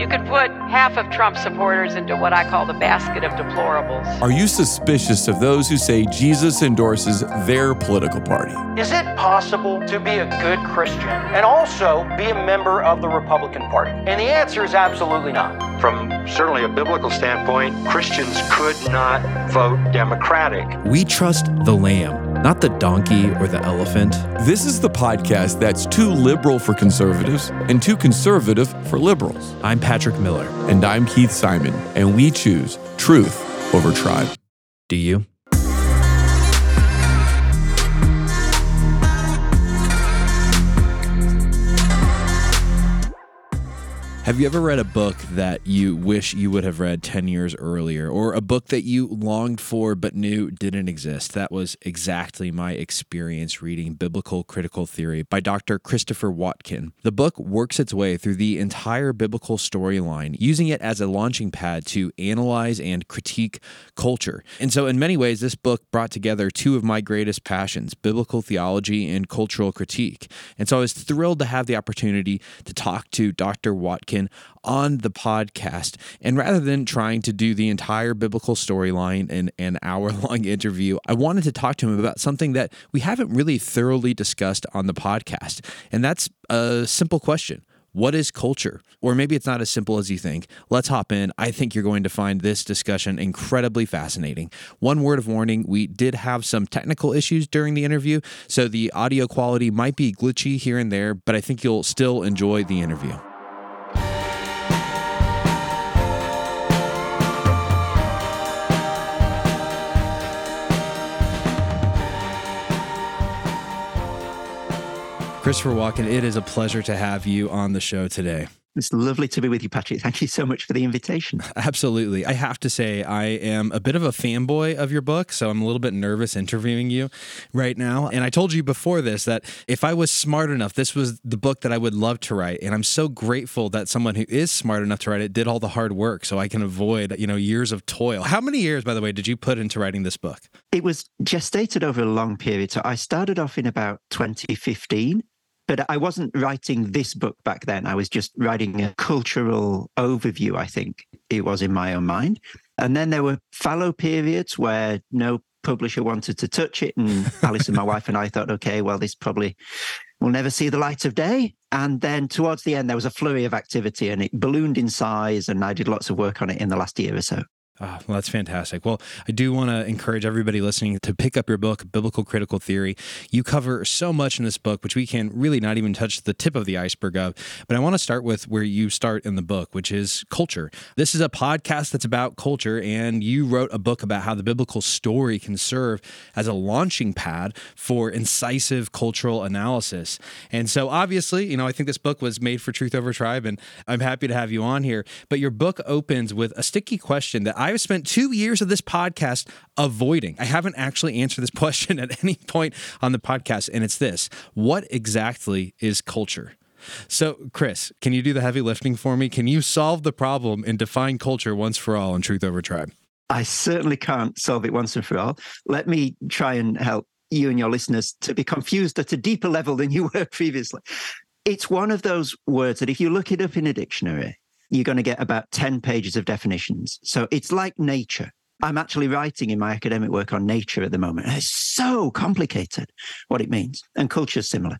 You could put half of Trump supporters into what I call the basket of deplorables. Are you suspicious of those who say Jesus endorses their political party? Is it possible to be a good Christian and also be a member of the Republican Party? And the answer is absolutely not. From certainly a biblical standpoint, Christians could not vote Democratic. We trust the lamb, not the donkey or the elephant. This is the podcast that's too liberal for conservatives and too conservative for liberals. I'm Patrick Miller. And I'm Keith Simon, and we choose truth over tribe. Do you? Have you ever read a book that you wish you would have read 10 years earlier, or a book that you longed for but knew didn't exist? That was exactly my experience reading Biblical Critical Theory by Dr. Christopher Watkin. The book works its way through the entire biblical storyline, using it as a launching pad to analyze and critique culture. And so, in many ways, this book brought together two of my greatest passions biblical theology and cultural critique. And so, I was thrilled to have the opportunity to talk to Dr. Watkin on the podcast. And rather than trying to do the entire biblical storyline in an hour long interview, I wanted to talk to him about something that we haven't really thoroughly discussed on the podcast. And that's a simple question. What is culture? Or maybe it's not as simple as you think. Let's hop in. I think you're going to find this discussion incredibly fascinating. One word of warning we did have some technical issues during the interview, so the audio quality might be glitchy here and there, but I think you'll still enjoy the interview. Christopher Watkin, it is a pleasure to have you on the show today. It's lovely to be with you, Patrick. Thank you so much for the invitation. Absolutely. I have to say, I am a bit of a fanboy of your book, so I'm a little bit nervous interviewing you right now. And I told you before this that if I was smart enough, this was the book that I would love to write. And I'm so grateful that someone who is smart enough to write it did all the hard work so I can avoid, you know, years of toil. How many years, by the way, did you put into writing this book? It was gestated over a long period. So I started off in about 2015 but I wasn't writing this book back then. I was just writing a cultural overview, I think it was in my own mind. And then there were fallow periods where no publisher wanted to touch it. And Alice and my wife and I thought, okay, well, this probably will never see the light of day. And then towards the end, there was a flurry of activity and it ballooned in size. And I did lots of work on it in the last year or so. Oh, well, that's fantastic. Well, I do want to encourage everybody listening to pick up your book, Biblical Critical Theory. You cover so much in this book, which we can really not even touch the tip of the iceberg of. But I want to start with where you start in the book, which is culture. This is a podcast that's about culture, and you wrote a book about how the biblical story can serve as a launching pad for incisive cultural analysis. And so, obviously, you know, I think this book was made for Truth Over Tribe, and I'm happy to have you on here. But your book opens with a sticky question that I I've spent two years of this podcast avoiding. I haven't actually answered this question at any point on the podcast, and it's this What exactly is culture? So, Chris, can you do the heavy lifting for me? Can you solve the problem and define culture once for all in Truth Over Tribe? I certainly can't solve it once and for all. Let me try and help you and your listeners to be confused at a deeper level than you were previously. It's one of those words that if you look it up in a dictionary, you're going to get about 10 pages of definitions. So it's like nature. I'm actually writing in my academic work on nature at the moment. It's so complicated what it means. And culture is similar.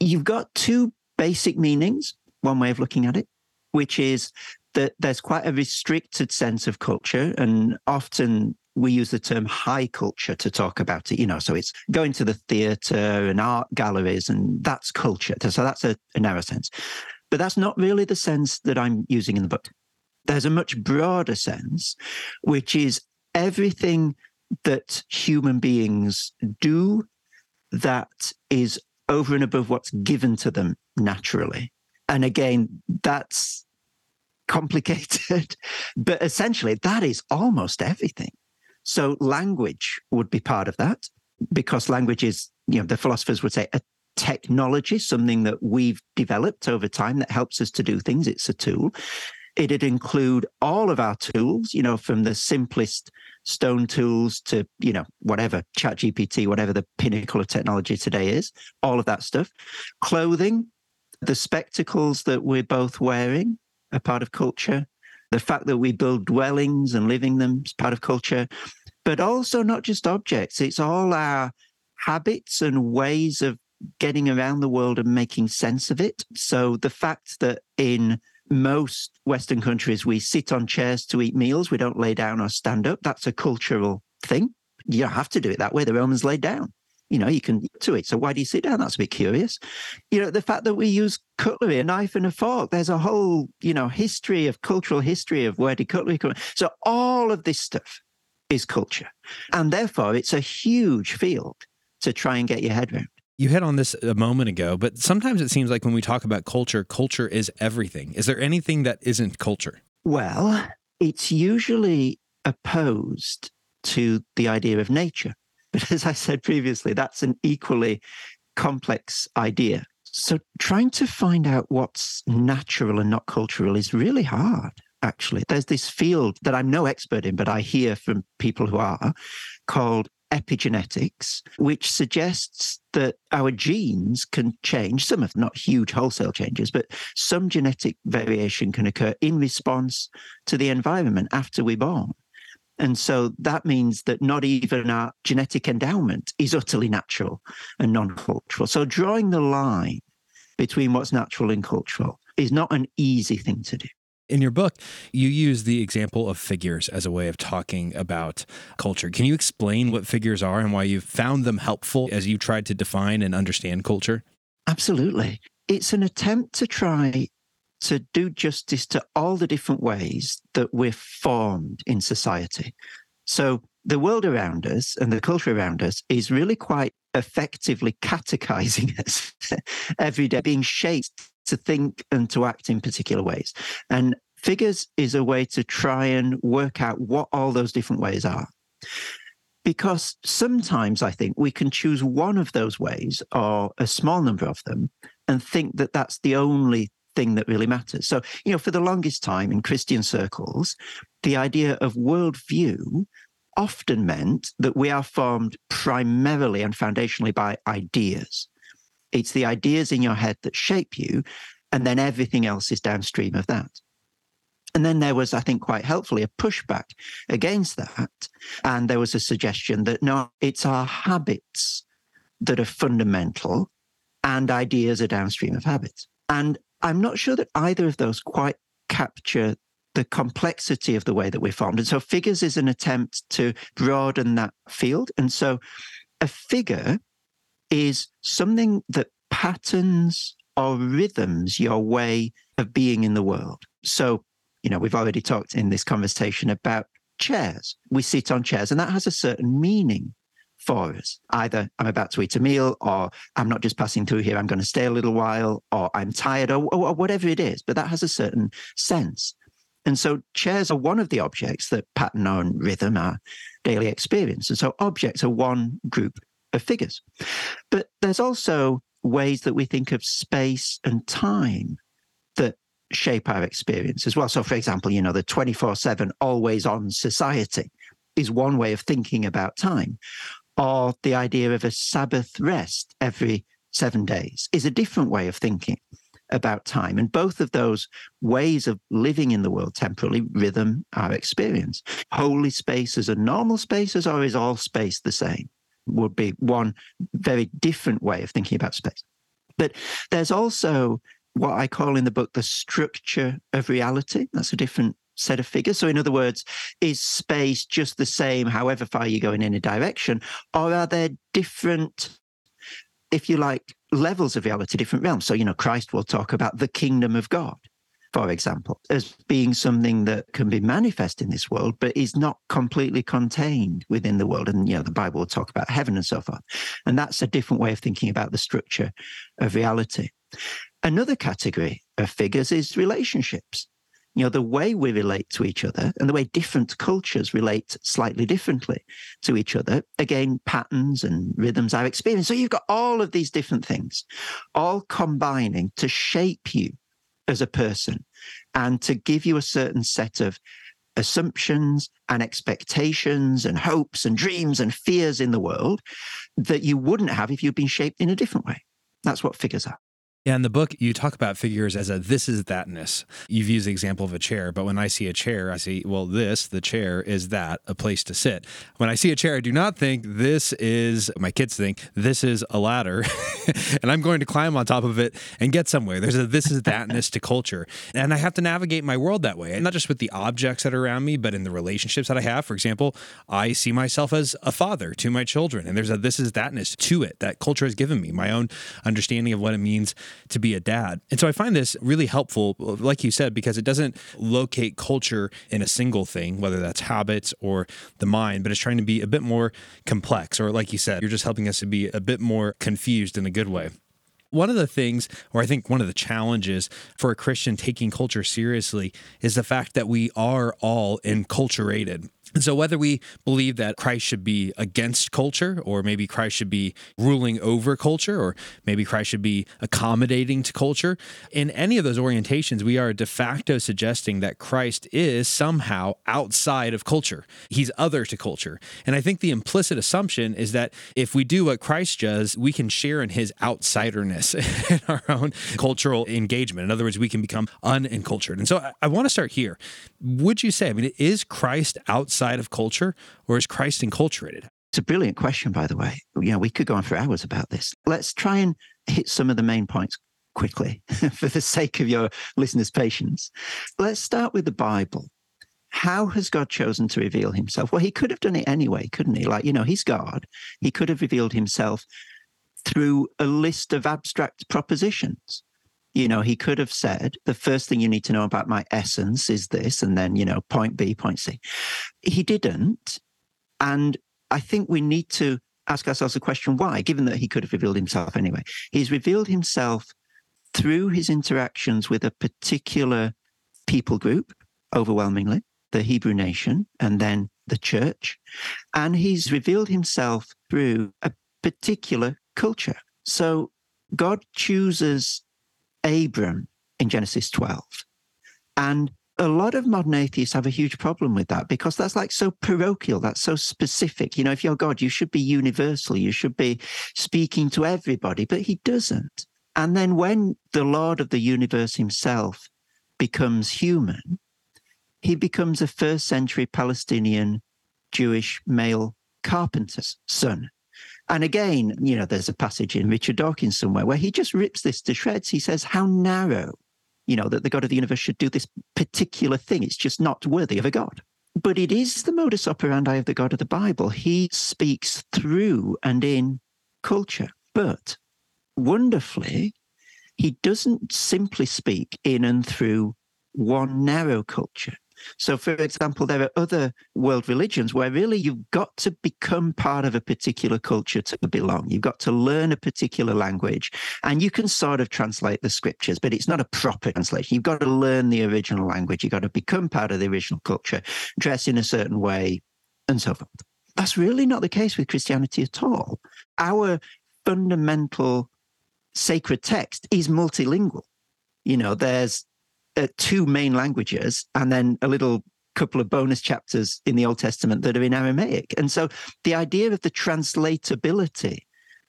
You've got two basic meanings, one way of looking at it, which is that there's quite a restricted sense of culture. And often we use the term high culture to talk about it, you know, so it's going to the theatre and art galleries, and that's culture. So that's a, a narrow sense. But that's not really the sense that I'm using in the book. There's a much broader sense, which is everything that human beings do that is over and above what's given to them naturally. And again, that's complicated, but essentially that is almost everything. So language would be part of that because language is, you know, the philosophers would say a technology, something that we've developed over time that helps us to do things. It's a tool. It'd include all of our tools, you know, from the simplest stone tools to, you know, whatever, chat GPT, whatever the pinnacle of technology today is, all of that stuff. Clothing, the spectacles that we're both wearing are part of culture. The fact that we build dwellings and living them is part of culture, but also not just objects. It's all our habits and ways of getting around the world and making sense of it. So the fact that in most Western countries we sit on chairs to eat meals, we don't lay down or stand up, that's a cultural thing. You don't have to do it that way. The Romans laid down. You know, you can to it. So why do you sit down? That's a bit curious. You know, the fact that we use cutlery, a knife and a fork. There's a whole, you know, history of cultural history of where did cutlery come. So all of this stuff is culture. And therefore it's a huge field to try and get your head around. You hit on this a moment ago, but sometimes it seems like when we talk about culture, culture is everything. Is there anything that isn't culture? Well, it's usually opposed to the idea of nature. But as I said previously, that's an equally complex idea. So trying to find out what's natural and not cultural is really hard, actually. There's this field that I'm no expert in, but I hear from people who are called epigenetics, which suggests that our genes can change. Some of not huge wholesale changes, but some genetic variation can occur in response to the environment after we're born. And so that means that not even our genetic endowment is utterly natural and non cultural. So drawing the line between what's natural and cultural is not an easy thing to do. In your book, you use the example of figures as a way of talking about culture. Can you explain what figures are and why you've found them helpful as you tried to define and understand culture? Absolutely. It's an attempt to try to do justice to all the different ways that we're formed in society. So, the world around us and the culture around us is really quite effectively catechizing us every day, being shaped to think and to act in particular ways. And figures is a way to try and work out what all those different ways are. Because sometimes I think we can choose one of those ways or a small number of them and think that that's the only thing that really matters. So, you know, for the longest time in Christian circles, the idea of worldview often meant that we are formed primarily and foundationally by ideas. It's the ideas in your head that shape you, and then everything else is downstream of that. And then there was, I think, quite helpfully a pushback against that. And there was a suggestion that no, it's our habits that are fundamental and ideas are downstream of habits. And I'm not sure that either of those quite capture the complexity of the way that we're formed. And so figures is an attempt to broaden that field. And so a figure is something that patterns or rhythms your way of being in the world. So, you know, we've already talked in this conversation about chairs. We sit on chairs, and that has a certain meaning for us. Either I'm about to eat a meal, or I'm not just passing through here, I'm going to stay a little while, or I'm tired, or, or, whatever it is. But that has a certain sense. And so chairs are one of the objects that pattern on rhythm, our daily experience. And so objects are one group of figures. But there's also ways that we think of space and time that shape our experience as well. So, for example, you know, the 24 7 always on society is one way of thinking about time. Or the idea of a Sabbath rest every seven days is a different way of thinking about time. And both of those ways of living in the world temporally rhythm our experience. Holy spaces and normal spaces, or is all space the same? would be one very different way of thinking about space. But there's also what I call in the book the structure of reality. That's a different set of figures. So, in other words, is space just the same however far you go in any direction? Or are there different, if you like, levels of reality, different realms? So, you know, Christ will talk about the kingdom of God for example, as being something that can be manifest in this world, but is not completely contained within the world. And, you know, the Bible will talk about heaven and so forth. And that's a different way of thinking about the structure of reality. Another category of figures is relationships. You know, the way we relate to each other and the way different cultures relate slightly differently to each other, again, patterns and rhythms I've experienced. So you've got all of these different things all combining to shape you as a person and to give you a certain set of assumptions and expectations and hopes and dreams and fears in the world that you wouldn't have if you'd been shaped in a different way. That's what figures are. Yeah, in the book, you talk about figures as a this is thatness. You've used the example of a chair, but when I see a chair, I see, well, this, the chair, is that, a place to sit. When I see a chair, I do not think this is, my kids think, this is a ladder, and I'm going to climb on top of it and get somewhere. There's a this is thatness to culture. And I have to navigate my world that way, and not just with the objects that are around me, but in the relationships that I have. For example, I see myself as a father to my children, and there's a this is thatness to it that culture has given me, my own understanding of what it means to be a dad. And so I find this really helpful, like you said, because it doesn't locate culture in a single thing, whether that's habits or the mind, but it's trying to be a bit more complex. Or, like you said, you're just helping us to be a bit more confused in a good way. One of the things, or I think one of the challenges for a Christian taking culture seriously, is the fact that we are all enculturated. And so, whether we believe that Christ should be against culture, or maybe Christ should be ruling over culture, or maybe Christ should be accommodating to culture, in any of those orientations, we are de facto suggesting that Christ is somehow outside of culture. He's other to culture. And I think the implicit assumption is that if we do what Christ does, we can share in his outsiderness in our own cultural engagement. In other words, we can become unencultured. And so, I, I want to start here. Would you say, I mean, is Christ outside? Outside of culture, or is Christ enculturated? It's a brilliant question, by the way. You know, we could go on for hours about this. Let's try and hit some of the main points quickly for the sake of your listeners' patience. Let's start with the Bible. How has God chosen to reveal himself? Well, he could have done it anyway, couldn't he? Like, you know, he's God. He could have revealed himself through a list of abstract propositions you know, he could have said, the first thing you need to know about my essence is this, and then, you know, point B, point C. He didn't. And I think we need to ask ourselves the question why, given that he could have revealed himself anyway. He's revealed himself through his interactions with a particular people group, overwhelmingly, the Hebrew nation, and then the church. And he's revealed himself through a particular culture. So God chooses Abram in Genesis 12. And a lot of modern atheists have a huge problem with that because that's like so parochial, that's so specific. You know, if you're God, you should be universal, you should be speaking to everybody, but he doesn't. And then when the Lord of the universe himself becomes human, he becomes a first century Palestinian Jewish male carpenter's son. And again, you know, there's a passage in Richard Dawkins somewhere where he just rips this to shreds. He says, How narrow, you know, that the God of the universe should do this particular thing. It's just not worthy of a God. But it is the modus operandi of the God of the Bible. He speaks through and in culture. But wonderfully, he doesn't simply speak in and through one narrow culture. So, for example, there are other world religions where really you've got to become part of a particular culture to belong. You've got to learn a particular language, and you can sort of translate the scriptures, but it's not a proper translation. You've got to learn the original language. You've got to become part of the original culture, dress in a certain way, and so forth. That's really not the case with Christianity at all. Our fundamental sacred text is multilingual. You know, there's uh, two main languages and then a little couple of bonus chapters in the Old Testament that are in Aramaic. And so the idea of the translatability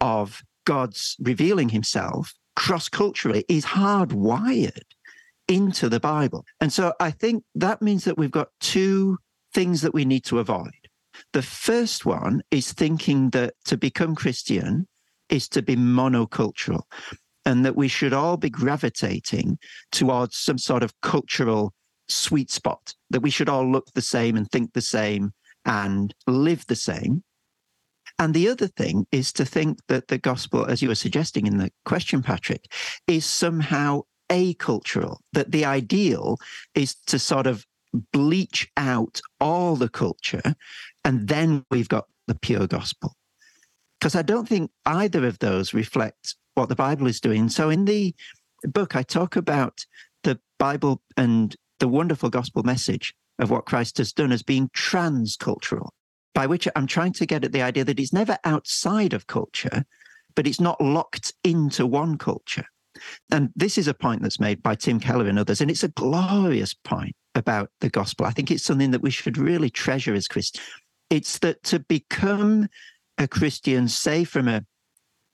of God's revealing himself cross culturally is hardwired into the Bible. And so I think that means that we've got two things that we need to avoid. The first one is thinking that to become Christian is to be monocultural and that we should all be gravitating towards some sort of cultural sweet spot, that we should all look the same and think the same and live the same. And the other thing is to think that the gospel, as you were suggesting in the question, Patrick, is somehow acultural, that the ideal is to sort of bleach out all the culture, and then we've got the pure gospel. Because I don't think either of those reflect what the Bible is doing. So in the book, I talk about the Bible and the wonderful gospel message of what Christ has done as being transcultural, by which I'm trying to get at the idea that it's never outside of culture, but it's not locked into one culture. And this is a point that's made by Tim Keller and others, and it's a glorious point about the gospel. I think it's something that we should really treasure as Christians. It's that to become a Christian, say from a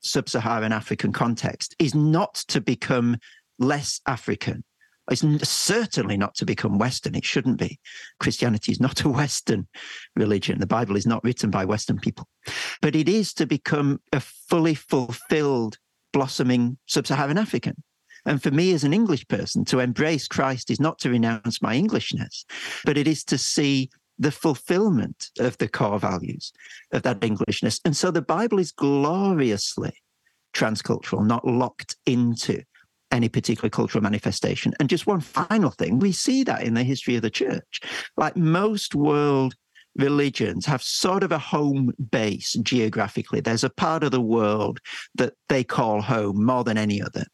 sub Saharan African context, is not to become less African. It's certainly not to become Western. It shouldn't be. Christianity is not a Western religion. The Bible is not written by Western people. But it is to become a fully fulfilled, blossoming sub Saharan African. And for me as an English person, to embrace Christ is not to renounce my Englishness, but it is to see the fulfillment of the core values of that Englishness. And so the Bible is gloriously transcultural, not locked into any particular cultural manifestation. And just one final thing, we see that in the history of the church. Like most world religions have sort of a home base geographically. There's a part of the world that they call home more than any other.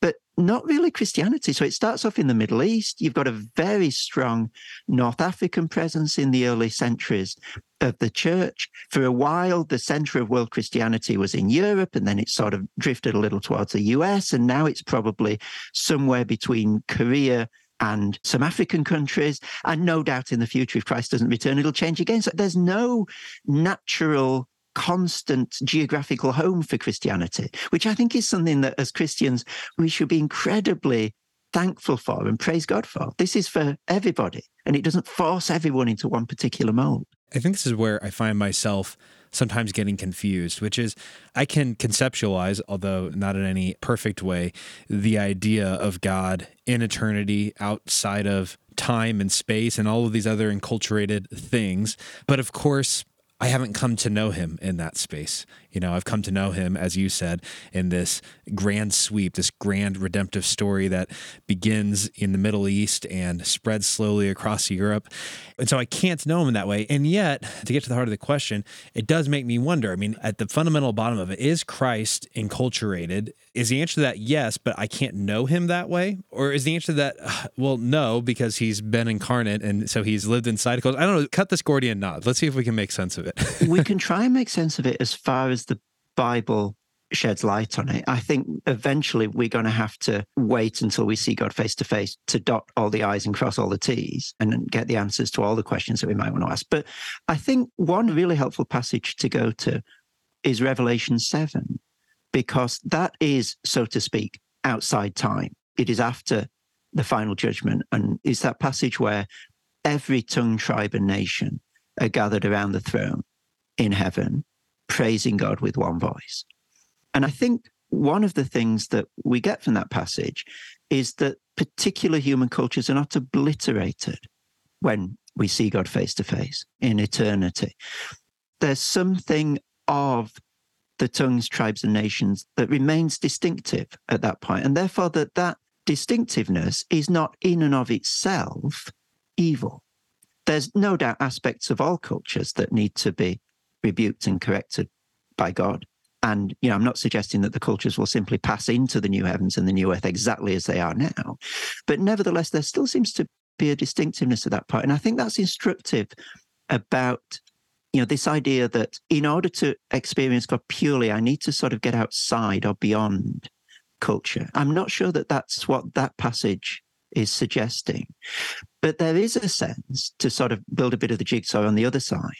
But not really Christianity. So it starts off in the Middle East. You've got a very strong North African presence in the early centuries of the church. For a while, the center of world Christianity was in Europe, and then it sort of drifted a little towards the US. And now it's probably somewhere between Korea and some African countries. And no doubt in the future, if Christ doesn't return, it'll change again. So there's no natural constant geographical home for Christianity, which I think is something that as Christians we should be incredibly thankful for and praise God for. This is for everybody, and it doesn't force everyone into one particular mold. I think this is where I find myself sometimes getting confused, which is I can conceptualize, although not in any perfect way, the idea of God in eternity outside of time and space and all of these other enculturated things. But of course, I haven't come to know him in that space. You know, I've come to know him, as you said, in this grand sweep, this grand redemptive story that begins in the Middle East and spreads slowly across Europe. And so I can't know him in that way. And yet, to get to the heart of the question, it does make me wonder. I mean, at the fundamental bottom of it, is Christ enculturated? Is the answer to that yes, but I can't know him that way? Or is the answer to that, well, no, because he's been incarnate and so he's lived inside a culture? I don't know. Cut this Gordian knot. Let's see if we can make sense of it. we can try and make sense of it as far as Bible sheds light on it. I think eventually we're going to have to wait until we see God face to face to dot all the I's and cross all the T's and get the answers to all the questions that we might want to ask. But I think one really helpful passage to go to is Revelation 7, because that is, so to speak, outside time. It is after the final judgment. And it's that passage where every tongue, tribe, and nation are gathered around the throne in heaven, praising God with one voice. And I think one of the things that we get from that passage is that particular human cultures are not obliterated when we see God face to face in eternity. There's something of the tongues, tribes, and nations that remains distinctive at that point, and therefore that that distinctiveness is not in and of itself evil. There's no doubt aspects of all cultures that need to be rebuked and corrected by God. And, you know, I'm not suggesting that the cultures will simply pass into the new heavens and the new earth exactly as they are now. But nevertheless, there still seems to be a distinctiveness at that part, And I think that's instructive about, you know, this idea that in order to experience God purely, I need to sort of get outside or beyond culture. I'm not sure that that's what that passage is suggesting. But there is a sense to sort of build a bit of the jigsaw on the other side.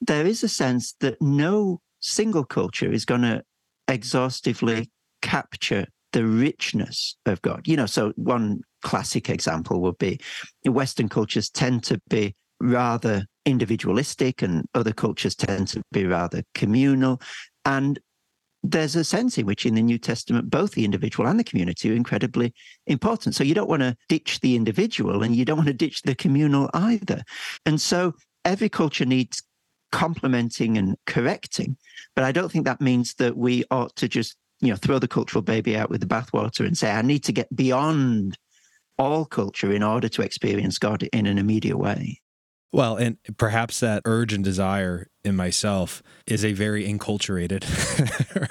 There is a sense that no single culture is going to exhaustively capture the richness of God. You know, so one classic example would be Western cultures tend to be rather individualistic and other cultures tend to be rather communal. And there's a sense in which in the New Testament, both the individual and the community are incredibly important. So you don't want to ditch the individual and you don't want to ditch the communal either. And so every culture needs complementing and correcting. But I don't think that means that we ought to just, you know, throw the cultural baby out with the bathwater and say, I need to get beyond all culture in order to experience God in an immediate way. Well, and perhaps that urge and desire in myself is a very enculturated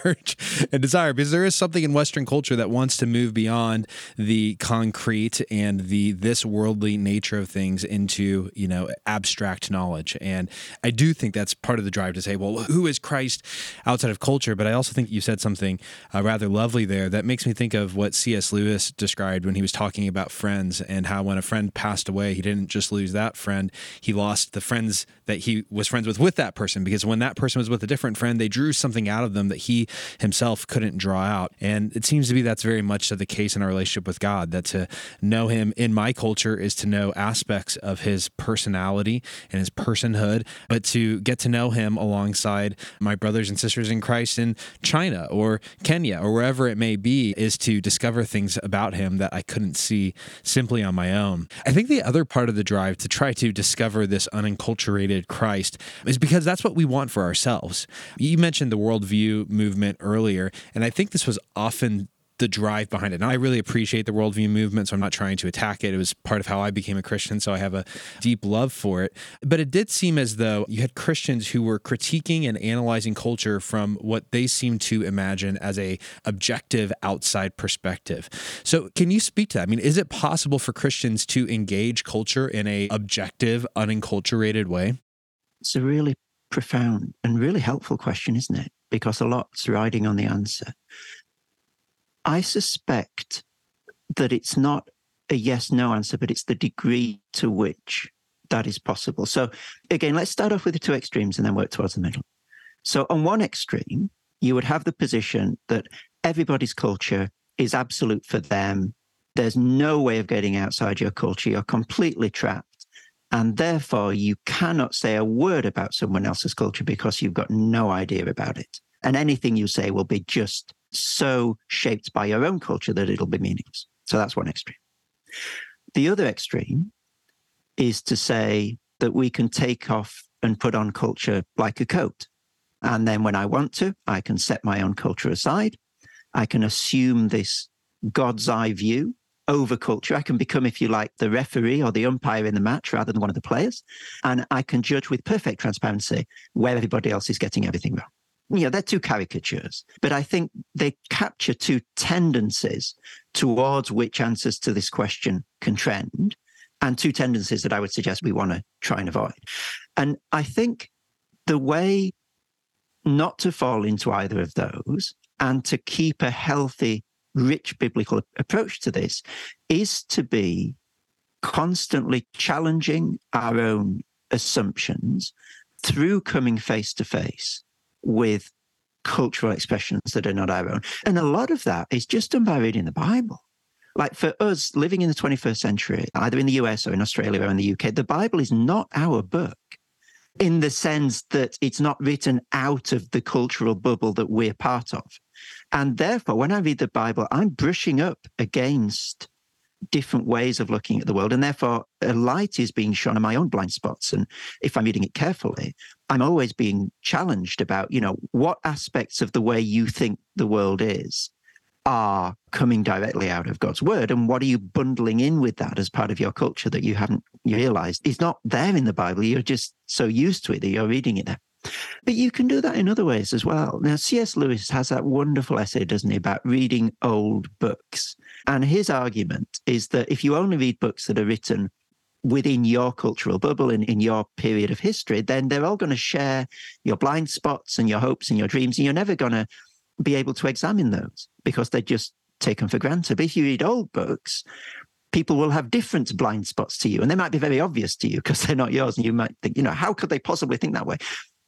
urge and desire because there is something in Western culture that wants to move beyond the concrete and the this worldly nature of things into you know abstract knowledge. And I do think that's part of the drive to say, well, who is Christ outside of culture? But I also think you said something uh, rather lovely there that makes me think of what C.S. Lewis described when he was talking about friends and how when a friend passed away, he didn't just lose that friend, he lost the friends that he was friends with with that person because when that person was with a different friend, they drew something out of them that he himself couldn't draw out. And it seems to be that's very much the case in our relationship with God that to know him in my culture is to know aspects of his personality and his personhood, but to get to know him alongside my brothers and sisters in Christ in China or Kenya or wherever it may be is to discover things about him that I couldn't see simply on my own. I think the other part of the drive to try to discover this unenculturated Christ is because that's what we want for ourselves. You mentioned the worldview movement earlier, and I think this was often the drive behind it. And I really appreciate the worldview movement, so I'm not trying to attack it. It was part of how I became a Christian, so I have a deep love for it. But it did seem as though you had Christians who were critiquing and analyzing culture from what they seemed to imagine as a objective outside perspective. So can you speak to that? I mean, is it possible for Christians to engage culture in a objective, unenculturated way? It's a really profound and really helpful question, isn't it? Because a lot's riding on the answer. I suspect that it's not a yes no answer, but it's the degree to which that is possible. So, again, let's start off with the two extremes and then work towards the middle. So, on one extreme, you would have the position that everybody's culture is absolute for them. There's no way of getting outside your culture. You're completely trapped. And therefore, you cannot say a word about someone else's culture because you've got no idea about it. And anything you say will be just so shaped by your own culture that it'll be meaningless. So that's one extreme. The other extreme is to say that we can take off and put on culture like a coat. And then when I want to, I can set my own culture aside. I can assume this God's eye view over culture. I can become, if you like, the referee or the umpire in the match rather than one of the players. And I can judge with perfect transparency where everybody else is getting everything wrong you know, they're two caricatures, but I think they capture two tendencies towards which answers to this question can trend, and two tendencies that I would suggest we want to try and avoid. And I think the way not to fall into either of those and to keep a healthy, rich biblical approach to this is to be constantly challenging our own assumptions through coming face to face with cultural expressions that are not our own. And a lot of that is just done by reading the Bible. Like for us living in the 21st century, either in the US or in Australia or in the UK, the Bible is not our book in the sense that it's not written out of the cultural bubble that we're part of. And therefore, when I read the Bible, I'm brushing up against different ways of looking at the world. And therefore, a light is being shone on my own blind spots. And if I'm reading it carefully, I'm always being challenged about, you know, what aspects of the way you think the world is are coming directly out of God's word. And what are you bundling in with that as part of your culture that you haven't realized is not there in the Bible? You're just so used to it that you're reading it there. But you can do that in other ways as well. Now, C.S. Lewis has that wonderful essay, doesn't he, about reading old books. And his argument is that if you only read books that are written within your cultural bubble and in your period of history, then they're all going to share your blind spots and your hopes and your dreams. And you're never going to be able to examine those because they're just taken for granted. But if you read old books, people will have different blind spots to you and they might be very obvious to you because they're not yours. And you might think, you know, how could they possibly think that way?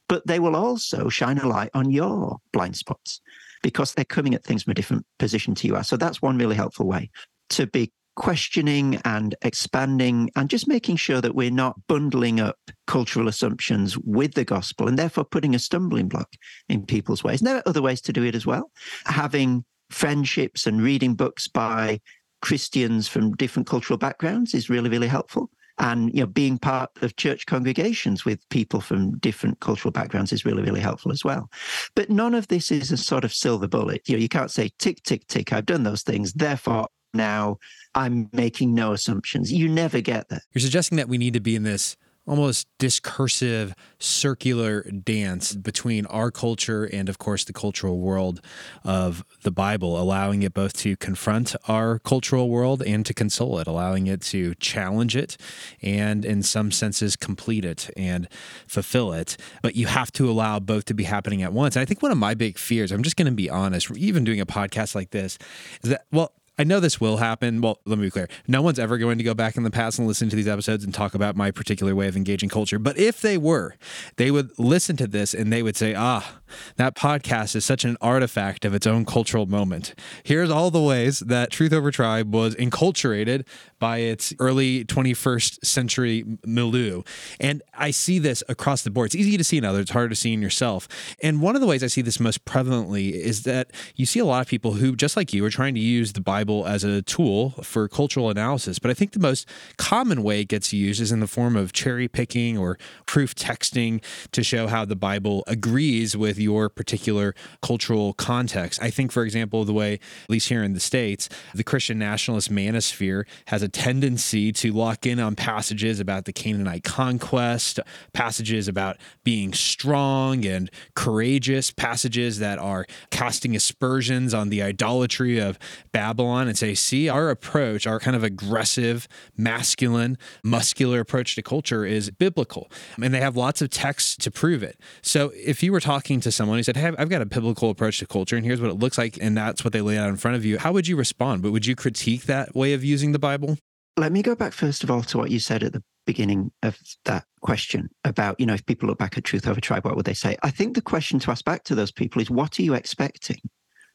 but they will also shine a light on your blind spots because they're coming at things from a different position to you are. So that's one really helpful way to be questioning and expanding and just making sure that we're not bundling up cultural assumptions with the gospel and therefore putting a stumbling block in people's ways. And there are other ways to do it as well. Having friendships and reading books by Christians from different cultural backgrounds is really, really helpful and you know being part of church congregations with people from different cultural backgrounds is really really helpful as well but none of this is a sort of silver bullet you know you can't say tick tick tick i've done those things therefore now i'm making no assumptions. You never get that. You're suggesting that we need to be in this almost discursive circular dance between our culture and of course the cultural world of the bible allowing it both to confront our cultural world and to console it allowing it to challenge it and in some senses complete it and fulfill it. But you have to allow both to be happening at once. And i think one of my big fears i'm just going to be honest even doing a podcast like this is that well I know this will happen. Well, let me be clear. No one's ever going to go back in the past and listen to these episodes and talk about my particular way of engaging culture. But if they were, they would listen to this and they would say, ah, that podcast is such an artifact of its own cultural moment. Here's all the ways that Truth Over Tribe was enculturated by its early 21st century milieu. And I see this across the board. It's easy to see in others, it's hard to see in yourself. And one of the ways I see this most prevalently is that you see a lot of people who, just like you, are trying to use the Bible Bible as a tool for cultural analysis. But I think the most common way it gets used is in the form of cherry picking or proof texting to show how the Bible agrees with your particular cultural context. I think, for example, the way, at least here in the States, the Christian nationalist manosphere has a tendency to lock in on passages about the Canaanite conquest, passages about being strong and courageous, passages that are casting aspersions on the idolatry of Babylon on and say, see, our approach, our kind of aggressive, masculine, muscular approach to culture is biblical. And they have lots of texts to prove it. So if you were talking to someone who said, hey, I've got a biblical approach to culture and here's what it looks like, and that's what they lay out in front of you, how would you respond? But would you critique that way of using the Bible? Let me go back first of all to what you said at the beginning of that question about, you know, if people look back at Truth Over Tribe, what would they say? I think the question to ask back to those people is, what are you expecting?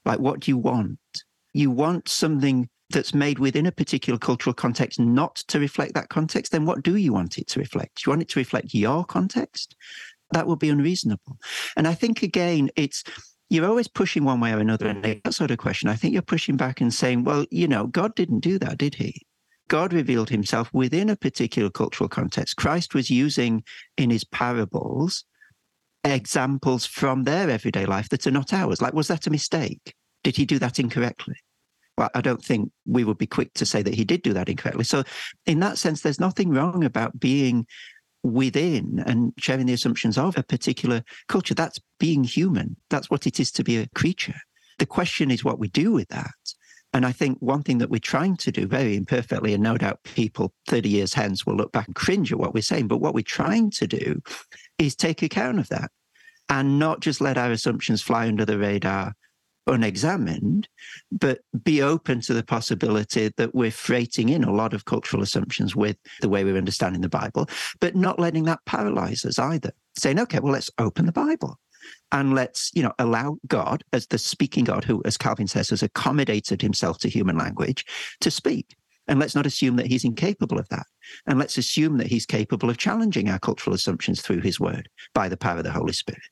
Like, what do you want? You want something that's made within a particular cultural context not to reflect that context, then what do you want it to reflect? You want it to reflect your context? That would be unreasonable. And I think, again, it's you're always pushing one way or another. And that sort of question, I think you're pushing back and saying, well, you know, God didn't do that, did he? God revealed himself within a particular cultural context. Christ was using in his parables examples from their everyday life that are not ours. Like, was that a mistake? Did he do that incorrectly? Well, I don't think we would be quick to say that he did do that incorrectly. So, in that sense, there's nothing wrong about being within and sharing the assumptions of a particular culture. That's being human. That's what it is to be a creature. The question is what we do with that. And I think one thing that we're trying to do very imperfectly, and no doubt people 30 years hence will look back and cringe at what we're saying, but what we're trying to do is take account of that and not just let our assumptions fly under the radar unexamined, but be open to the possibility that we're freighting in a lot of cultural assumptions with the way we're understanding the Bible, but not letting that paralyze us either. Saying, okay, well, let's open the Bible and let's, you know, allow God, as the speaking God, who, as Calvin says, has accommodated himself to human language, to speak. And let's not assume that he's incapable of that. And let's assume that he's capable of challenging our cultural assumptions through his word by the power of the Holy Spirit.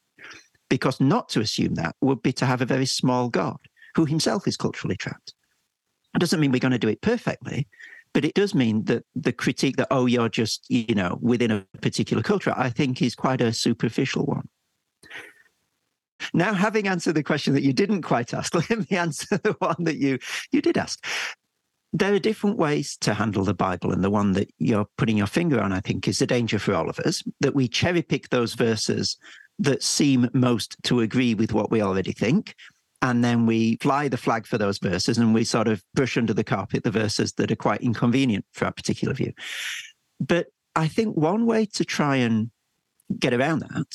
Because not to assume that would be to have a very small God who himself is culturally trapped. It doesn't mean we're going to do it perfectly, but it does mean that the critique that, oh, you're just, you know, within a particular culture, I think is quite a superficial one. Now, having answered the question that you didn't quite ask, let me answer the one that you you did ask. There are different ways to handle the Bible, and the one that you're putting your finger on, I think, is the danger for all of us that we cherry pick those verses that seem most to agree with what we already think. And then we fly the flag for those verses and we sort of brush under the carpet the verses that are quite inconvenient for our particular view. But I think one way to try and get around that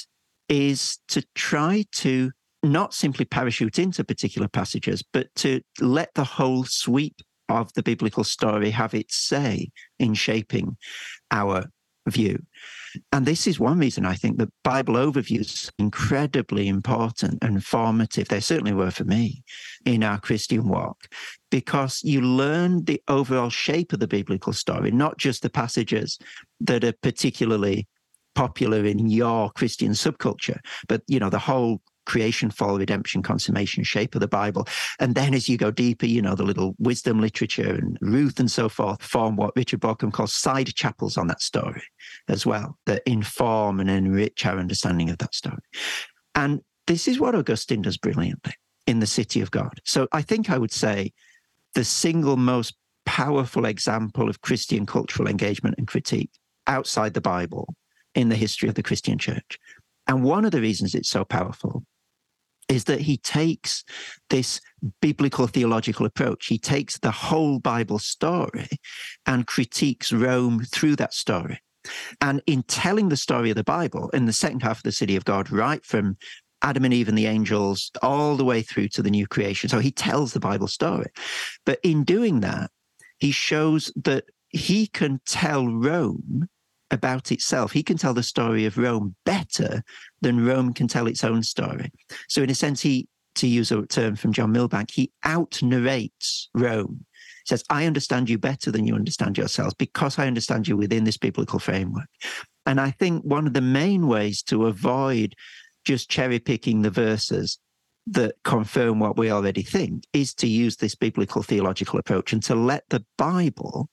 is to try to not simply parachute into particular passages, but to let the whole sweep of the biblical story have its say in shaping our view. And this is one reason I think that Bible overviews incredibly important and formative. They certainly were for me in our Christian walk, because you learn the overall shape of the biblical story, not just the passages that are particularly popular in your Christian subculture, but you know the whole creation, fall, redemption, consummation shape of the Bible. And then as you go deeper, you know, the little wisdom literature and Ruth and so forth form what Richard Bauckham calls side chapels on that story as well, that inform and enrich our understanding of that story. And this is what Augustine does brilliantly in the City of God. So I think I would say the single most powerful example of Christian cultural engagement and critique outside the Bible in the history of the Christian church. And one of the reasons it's so powerful is that he takes this biblical theological approach. He takes the whole Bible story and critiques Rome through that story. And in telling the story of the Bible in the second half of the city of God, right from Adam and Eve and the angels all the way through to the new creation. So he tells the Bible story. But in doing that, he shows that he can tell Rome about itself. He can tell the story of Rome better than Rome can tell its own story. So, in a sense, he, to use a term from John Milbank, he out narrates Rome. He says, I understand you better than you understand yourselves because I understand you within this biblical framework. And I think one of the main ways to avoid just cherry picking the verses that confirm what we already think is to use this biblical theological approach and to let the Bible,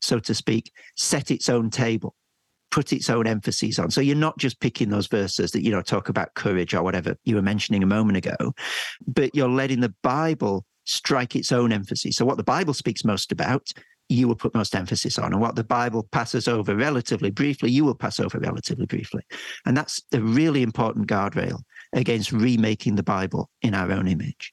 so to speak, set its own table put its own emphases on. So you're not just picking those verses that, you know, talk about courage or whatever you were mentioning a moment ago, but you're letting the Bible strike its own emphasis. So what the Bible speaks most about, you will put most emphasis on. And what the Bible passes over relatively briefly, you will pass over relatively briefly. And that's a really important guardrail against remaking the Bible in our own image.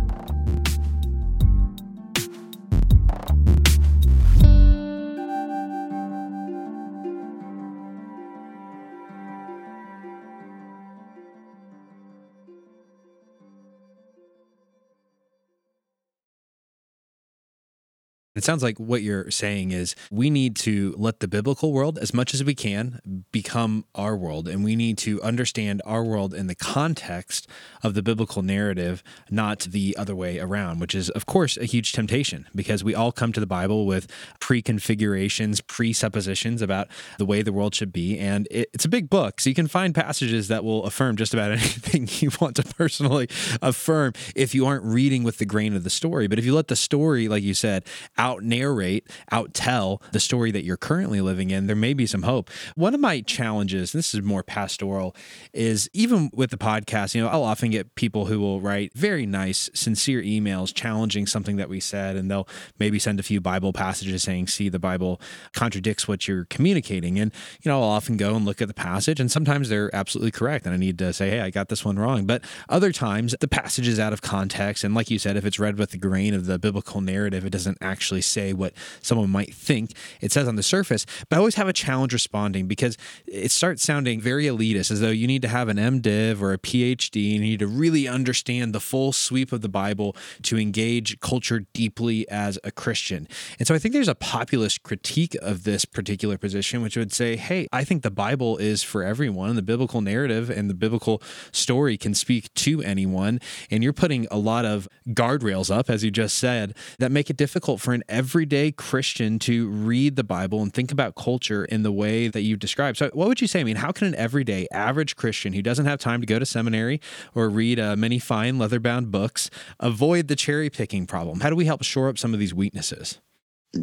It sounds like what you're saying is we need to let the biblical world, as much as we can, become our world. And we need to understand our world in the context of the biblical narrative, not the other way around, which is, of course, a huge temptation because we all come to the Bible with pre-configurations, presuppositions about the way the world should be. And it's a big book. So you can find passages that will affirm just about anything you want to personally affirm if you aren't reading with the grain of the story. But if you let the story, like you said, out narrate, out tell the story that you're currently living in, there may be some hope. One of my challenges, this is more pastoral, is even with the podcast, you know, I'll often get people who will write very nice, sincere emails challenging something that we said, and they'll maybe send a few Bible passages saying, see, the Bible contradicts what you're communicating. And, you know, I'll often go and look at the passage, and sometimes they're absolutely correct. And I need to say, hey, I got this one wrong. But other times the passage is out of context. And like you said, if it's read with the grain of the biblical narrative, it doesn't actually actually say what someone might think it says on the surface. But I always have a challenge responding because it starts sounding very elitist, as though you need to have an MDiv or a PhD and you need to really understand the full sweep of the Bible to engage culture deeply as a Christian. And so I think there's a populist critique of this particular position, which would say, hey, I think the Bible is for everyone. The biblical narrative and the biblical story can speak to anyone. And you're putting a lot of guardrails up, as you just said, that make it difficult for an everyday Christian to read the Bible and think about culture in the way that you described. So, what would you say? I mean, how can an everyday average Christian who doesn't have time to go to seminary or read uh, many fine leather bound books avoid the cherry picking problem? How do we help shore up some of these weaknesses?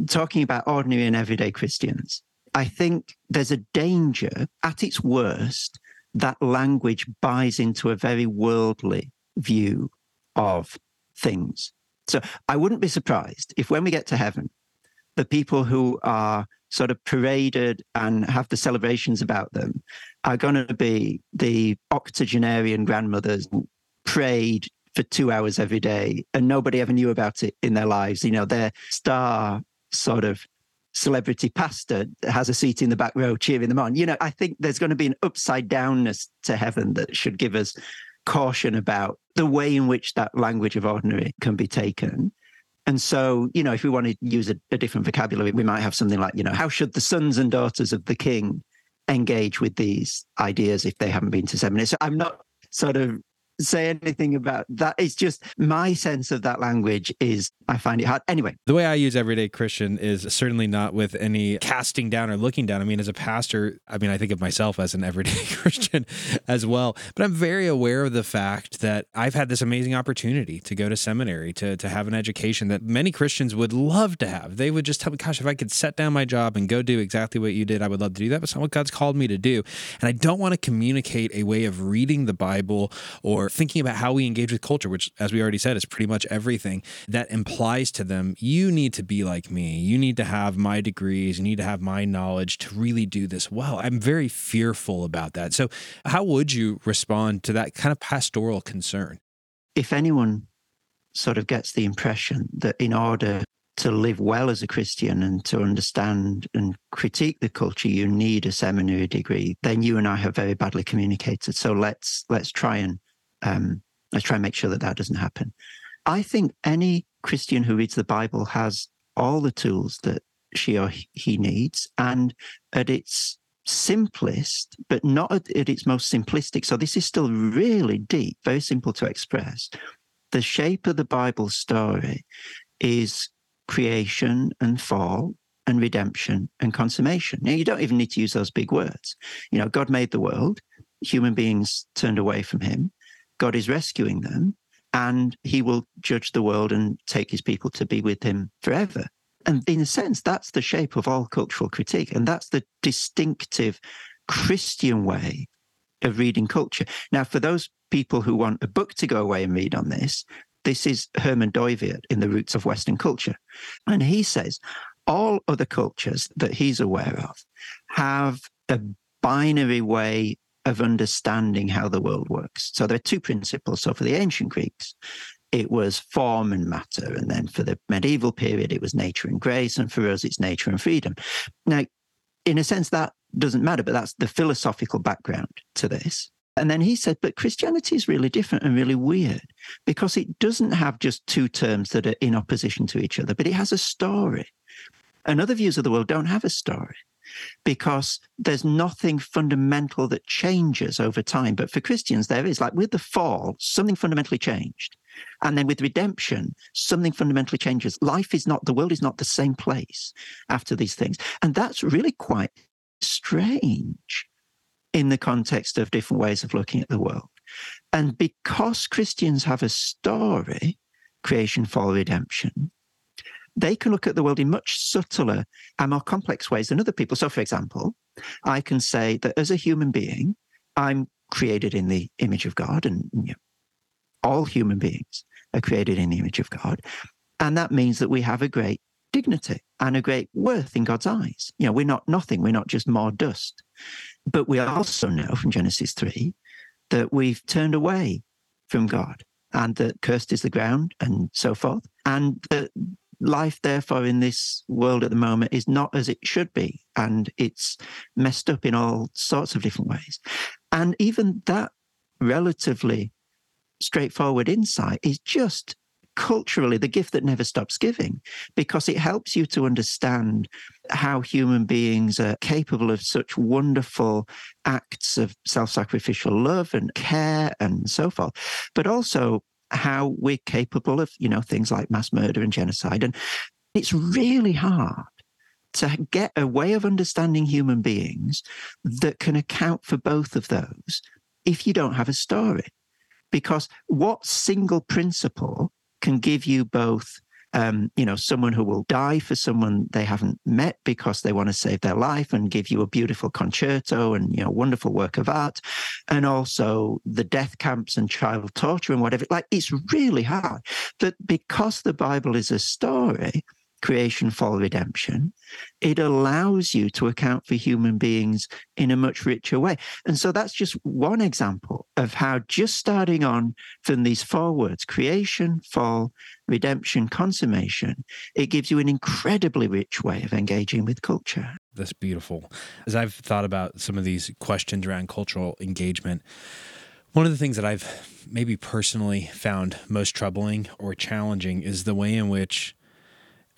Talking about ordinary and everyday Christians, I think there's a danger at its worst that language buys into a very worldly view of things. So I wouldn't be surprised if when we get to heaven, the people who are sort of paraded and have the celebrations about them are going to be the octogenarian grandmothers prayed for two hours every day and nobody ever knew about it in their lives. You know, their star sort of celebrity pastor has a seat in the back row cheering them on. You know, I think there's going to be an upside downness to heaven that should give us caution about the way in which that language of ordinary can be taken. And so, you know, if we want to use a, a, different vocabulary, we might have something like, you know, how should the sons and daughters of the king engage with these ideas if they haven't been to seminary? So I'm not sort of say anything about that. It's just my sense of that language is I find it hard. Anyway, the way I use everyday Christian is certainly not with any casting down or looking down. I mean, as a pastor, I mean, I think of myself as an everyday Christian as well, but I'm very aware of the fact that I've had this amazing opportunity to go to seminary, to, to have an education that many Christians would love to have. They would just tell me, gosh, if I could set down my job and go do exactly what you did, I would love to do that. But it's not what God's called me to do. And I don't want to communicate a way of reading the Bible or thinking about how we engage with culture, which, as we already said, is pretty much everything that implies to them, you need to be like me. You need to have my degrees. You need to have my knowledge to really do this well. I'm very fearful about that. So, how would you respond to that kind of pastoral concern? If anyone sort of gets the impression that in order to live well as a Christian and to understand and critique the culture, you need a seminary degree. Then you and I have very badly communicated. So let's let's try and um, let's try and make sure that that doesn't happen. I think any Christian who reads the Bible has all the tools that she or he needs, and at its simplest, but not at, at its most simplistic. So this is still really deep, very simple to express. The shape of the Bible story is creation and fall and redemption and consummation. Now, you don't even need to use those big words. You know, God made the world, human beings turned away from him. God is rescuing them and he will judge the world and take his people to be with him forever. And in a sense, that's the shape of all cultural critique. And that's the distinctive Christian way of reading culture. Now, for those people who want a book to go away and read on this, this is Herman Dooyeweerd in The Roots of Western Culture. And he says all other cultures that he's aware of have a binary way of understanding how the world works. So there are two principles. So for the ancient Greeks, it was form and matter. And then for the medieval period, it was nature and grace. And for us, it's nature and freedom. Now, in a sense, that doesn't matter, but that's the philosophical background to this. And then he said, but Christianity is really different and really weird because it doesn't have just two terms that are in opposition to each other, but it has a story. And other views of the world don't have a story because there's nothing fundamental that changes over time. But for Christians, there is. Like with the fall, something fundamentally changed. And then with redemption, something fundamentally changes. Life is not, the world is not the same place after these things. And that's really quite strange in the context of different ways of looking at the world. And because Christians have a story, creation, fall, redemption, they can look at the world in much subtler and more complex ways than other people. So, for example, I can say that as a human being, I'm created in the image of God, and you know, all human beings are created in the image of God. And that means that we have a great dignity and a great worth in God's eyes. You know, we're not nothing, we're not just more dust. But we also know from Genesis 3 that we've turned away from God and that cursed is the ground and so forth. And that life, therefore, in this world at the moment is not as it should be. And it's messed up in all sorts of different ways. And even that relatively straightforward insight is just culturally the gift that never stops giving because it helps you to understand how human beings are capable of such wonderful acts of self sacrificial love and care and so forth, but also how we're capable of, you know, things like mass murder and genocide. And it's really hard to get a way of understanding human beings that can account for both of those if you don't have a story. Because what single principle can give you both um, you know, someone who will die for someone they haven't met because they want to save their life and give you a beautiful concerto and, you know, wonderful work of art. And also the death camps and child torture and whatever. Like, it's really hard. But because the Bible is a story, creation, fall, redemption, it allows you to account for human beings in a much richer way. And so that's just one example of how just starting on from these four words creation, fall, redemption, consummation it gives you an incredibly rich way of engaging with culture. That's beautiful. As I've thought about some of these questions around cultural engagement, one of the things that I've maybe personally found most troubling or challenging is the way in which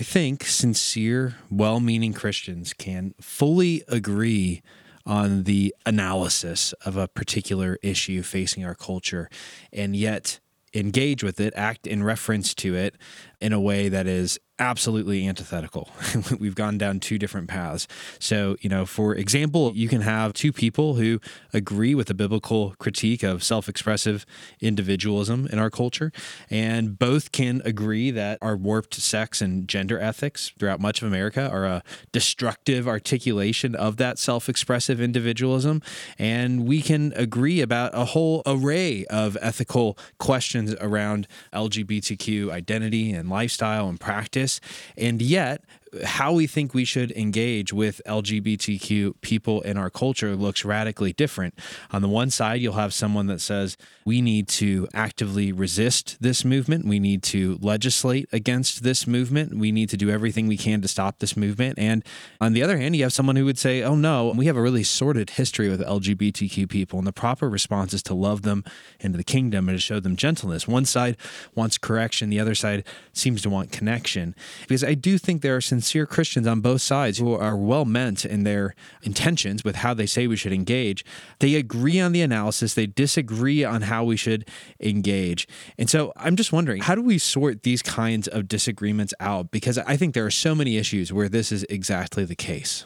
I think sincere, well meaning Christians can fully agree on the analysis of a particular issue facing our culture and yet engage with it, act in reference to it in a way that is absolutely antithetical. We've gone down two different paths. So, you know, for example, you can have two people who agree with the biblical critique of self expressive individualism in our culture, and both can agree that our warped sex and gender ethics throughout much of America are a destructive articulation of that self expressive individualism. And we can agree about a whole array of ethical questions around LGBTQ identity and lifestyle and practice. And yet, how we think we should engage with LGBTQ people in our culture looks radically different. On the one side, you'll have someone that says, we need to actively resist this movement. We need to legislate against this movement. We need to do everything we can to stop this movement. And on the other hand, you have someone who would say, oh no, we have a really sordid history with LGBTQ people. And the proper response is to love them into the kingdom and to show them gentleness. One side wants correction, the other side seems to want connection. Because I do think there are sincere Christians on both sides who are well meant in their intentions with how they say we should engage. They agree on the analysis, they disagree on how we should engage. And so I'm just wondering, how do we sort these kinds of disagreements out? Because I think there are so many issues where this is exactly the case.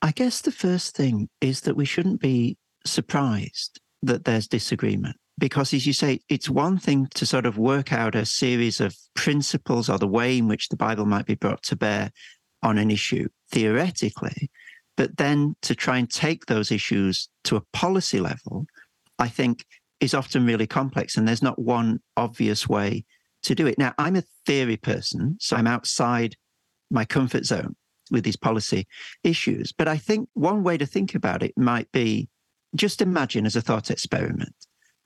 I guess the first thing is that we shouldn't be surprised that there's disagreement because as you say it's one thing to sort of work out a series of principles or the way in which the bible might be brought to bear on an issue theoretically, but then to try and take those issues to a policy level, I think is often really complex. And there's not one obvious way to do it. Now, I'm a theory person, so I'm outside my comfort zone with these policy issues. But I think one way to think about it might be just imagine as a thought experiment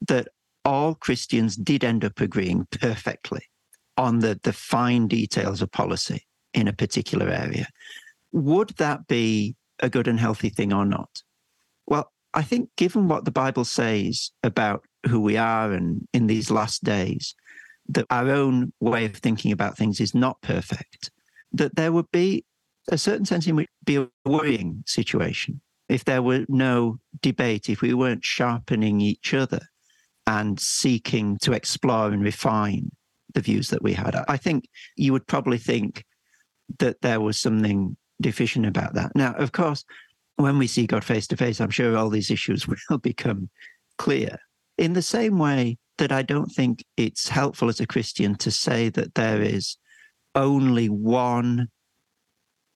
that all Christians did end up agreeing perfectly on the, the fine details of policy in a particular area. Would that be a good and healthy thing or not? Well, I think given what the Bible says about who we are and in these last days, that our own way of thinking about things is not perfect, that there would be a certain sense in which be a worrying situation if there were no debate, if we weren't sharpening each other and seeking to explore and refine the views that we had. I think you would probably think that there was something deficient about that. Now, of course, when we see God face to face, I'm sure all these issues will become clear. In the same way that I don't think it's helpful as a Christian to say that there is only one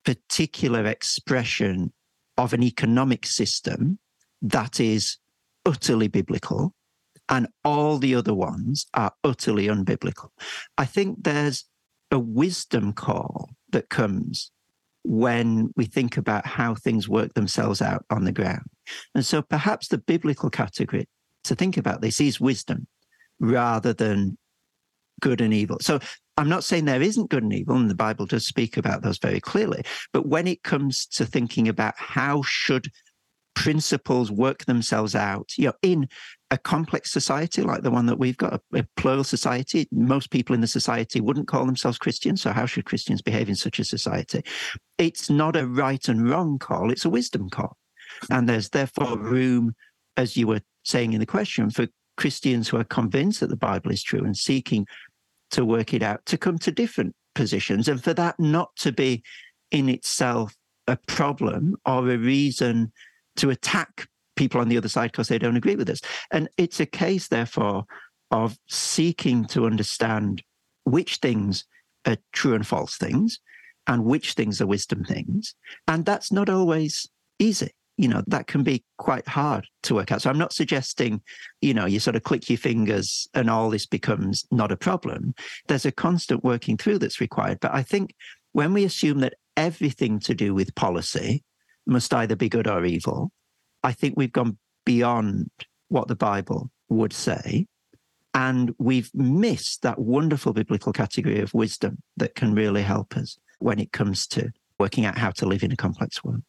particular expression of an economic system that is utterly biblical and all the other ones are utterly unbiblical. I think there's a wisdom call that comes when we think about how things work themselves out on the ground. And so perhaps the biblical category to think about this is wisdom rather than good and evil. So I'm not saying there isn't good and evil, and the Bible does speak about those very clearly. But when it comes to thinking about how should principles work themselves out, you know, in a complex society like the one that we've got, a, a, plural society. Most people in the society wouldn't call themselves Christians. So, how should Christians behave in such a society? It's not a right and wrong call, it's a wisdom call. And there's therefore room, as you were saying in the question, for Christians who are convinced that the Bible is true and seeking to work it out to come to different positions, and for that not to be in itself a problem or a reason to attack people on the other side because they don't agree with us. And it's a case, therefore, of seeking to understand which things are true and false things and which things are wisdom things. And that's not always easy. You know, that can be quite hard to work out. So I'm not suggesting, you know, you sort of click your fingers and all this becomes not a problem. There's a constant working through that's required. But I think when we assume that everything to do with policy must either be good or evil, I think we've gone beyond what the Bible would say. And we've missed that wonderful biblical category of wisdom that can really help us when it comes to working out how to live in a complex world.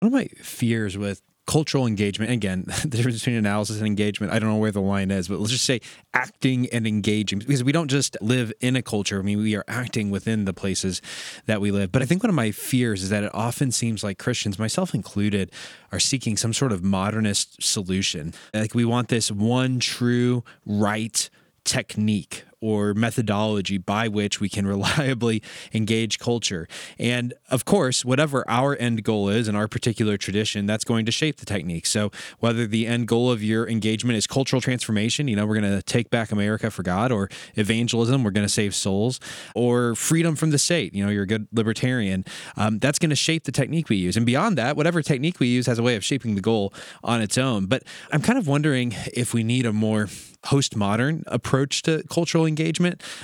One of my fears with cultural engagement. Again the difference between analysis and engagement i don't know where the line is but let's just say acting and engaging because we don't just live in a culture. I mean we are acting within the places that we live. But i think one of my fears is that it often seems like christians myself included are seeking some sort of modernist solution. Like we want this one true right technique or methodology by which we can reliably engage culture. And of course, whatever our end goal is in our particular tradition, that's going to shape the technique. So whether the end goal of your engagement is cultural transformation, you know, we're going to take back America for God, or evangelism, we're going to save souls, or freedom from the state, you know, you're a good libertarian, um, that's going to shape the technique we use. And beyond that, whatever technique we use has a way of shaping the goal on its own. But I'm kind of wondering if we need a more postmodern approach to cultural engagement,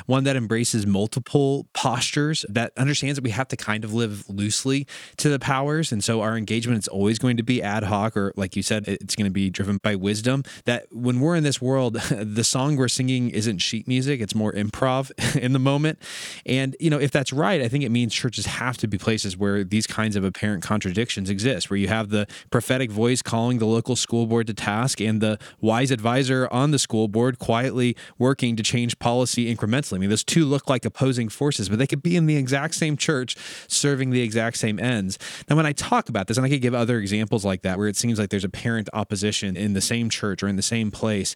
one that embraces multiple postures, that understands that we have to kind of live loosely to the powers. And so our engagement is always going to be ad hoc, or like you said, it's going to be driven by wisdom. That when we're in this world, the song we're singing isn't sheet music, it's more improv in the moment. And, you know, if that's right, I think it means churches have to be places where these kinds of apparent contradictions exist, where you have the prophetic voice calling the local school board to task and the wise advisor on the school board quietly working to change policy incrementally. I mean, those two look like opposing forces, but they could be in the exact same church serving the exact same ends. Now, when I talk about this, and I could give other examples like that where it seems like there's apparent opposition in the same church or in the same place,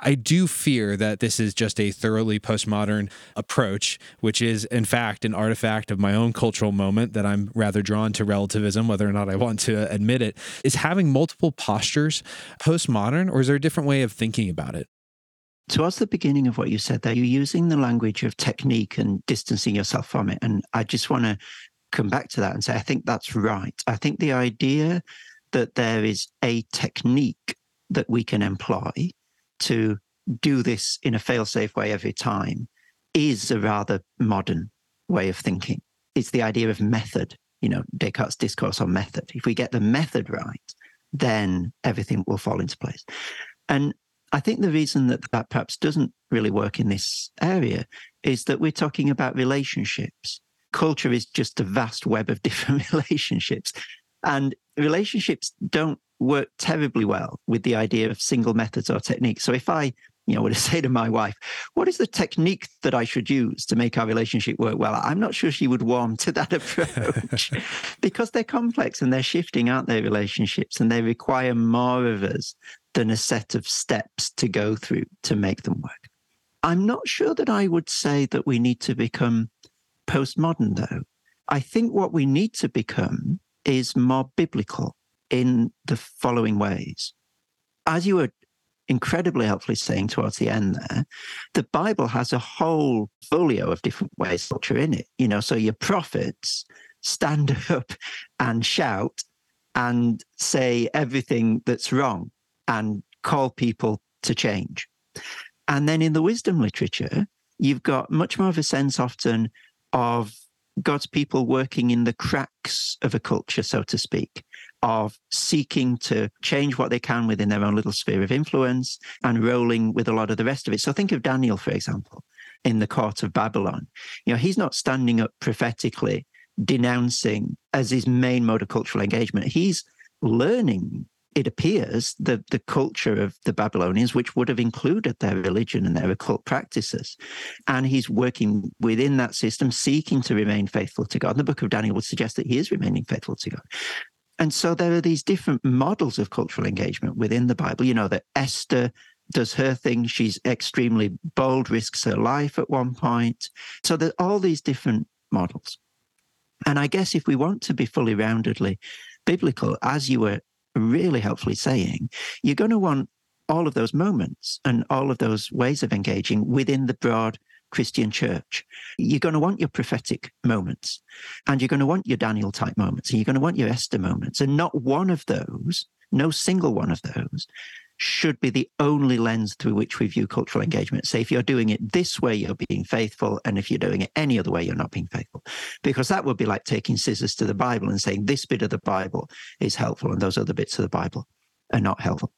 I do fear that this is just a thoroughly postmodern approach, which is, in fact, an artifact of my own cultural moment that I'm rather drawn to relativism, whether or not I want to admit it. Is having multiple postures postmodern, or is there a different way of thinking about it? Towards the beginning of what you said there, you're using the language of technique and distancing yourself from it. And I just want to come back to that and say, I think that's right. I think the idea that there is a technique that we can employ to do this in a fail-safe way every time is a rather modern way of thinking. It's the idea of method, you know, Descartes' discourse on method. If we get the method right, then everything will fall into place. And I think the reason that that perhaps doesn't really work in this area is that we're talking about relationships. Culture is just a vast web of different relationships. And relationships don't work terribly well with the idea of single methods or techniques. So if I you know, were to say to my wife, what is the technique that I should use to make our relationship work well? I'm not sure she would warm to that approach because they're complex and they're shifting, aren't they, relationships? And they require more of us than a set of steps to go through to make them work. I'm not sure that I would say that we need to become postmodern, though. I think what we need to become is more biblical in the following ways. As you were incredibly helpfully saying towards the end there, the Bible has a whole folio of different ways culture in it. You know, so your prophets stand up and shout and say everything that's wrong and call people to change. And then in the wisdom literature, you've got much more of a sense often of God's people working in the cracks of a culture, so to speak, of seeking to change what they can within their own little sphere of influence and rolling with a lot of the rest of it. So think of Daniel, for example, in the court of Babylon. You know, he's not standing up prophetically denouncing as his main mode of cultural engagement. He's learning it appears, the, the culture of the Babylonians, which would have included their religion and their occult practices. And he's working within that system, seeking to remain faithful to God. And the book of Daniel would suggest that he is remaining faithful to God. And so there are these different models of cultural engagement within the Bible. You know, that Esther does her thing. She's extremely bold, risks her life at one point. So there are all these different models. And I guess if we want to be fully roundedly biblical, as you were really helpfully saying, you're going to want all of those moments and all of those ways of engaging within the broad Christian church. You're going to want your prophetic moments and you're going to want your Daniel type moments and you're going to want your Esther moments. And not one of those, no single one of those, should be the only lens through which we view cultural engagement. Say, if you're doing it this way, you're being faithful. And if you're doing it any other way, you're not being faithful. Because that would be like taking scissors to the Bible and saying this bit of the Bible is helpful and those other bits of the Bible are not helpful.